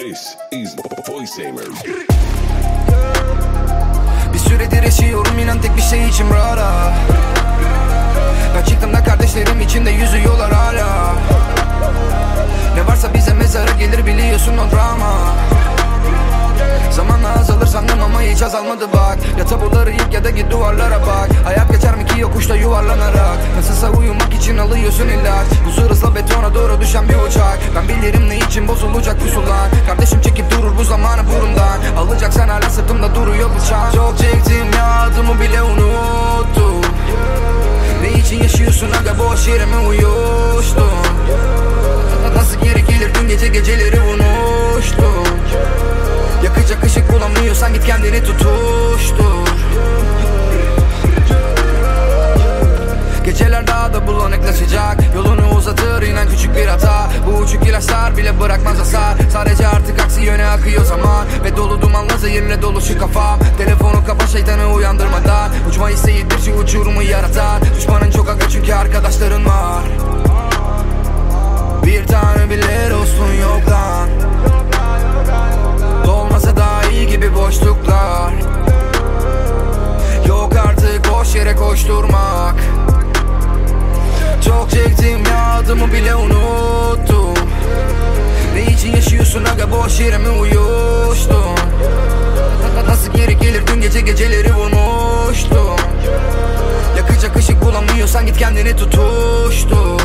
This is Voice. Bir süredir yaşıyorum inan tek bir şey için rara. Ben çıktığımda kardeşlerim içinde yüzüyorlar hala. Ne varsa bize mezara gelir biliyorsun o drama. Zamanla azalır sandım ama hiç azalmadı bak. Ya tabuları yık ya da git duvarlara bak. Hayat geçer mi ki yokuşta yuvarlanarak? Nasılsa uyumak için alıyorsun ilaç boş yere mi uyuştun? Nasıl geri gelir? Dün gece geceleri unuştum Yakacak ışık bulamıyorsan git kendini tutuştur. Geceler daha da bulanıklaşacak. Yolunu uzatır inan küçük bir hata. Bu uçuk ilaçlar bile bırakmaz hasar. Sadece artık aksi yöne akıyor zaman. Ve dolu dumanla zehirle dolu şu kafam Telefonu kapa şeytanı uyandırmadan. Uçma isteğidir şu uçurumu yaratan boş yere koşturmak. Çok çektim ya adımı bile unuttum. Ne için yaşıyorsun aga boş yere mi uyuştun? Nasıl geri gelir dün gece geceleri vurmuştum Yakacak ışık bulamıyorsan git kendini tutuştur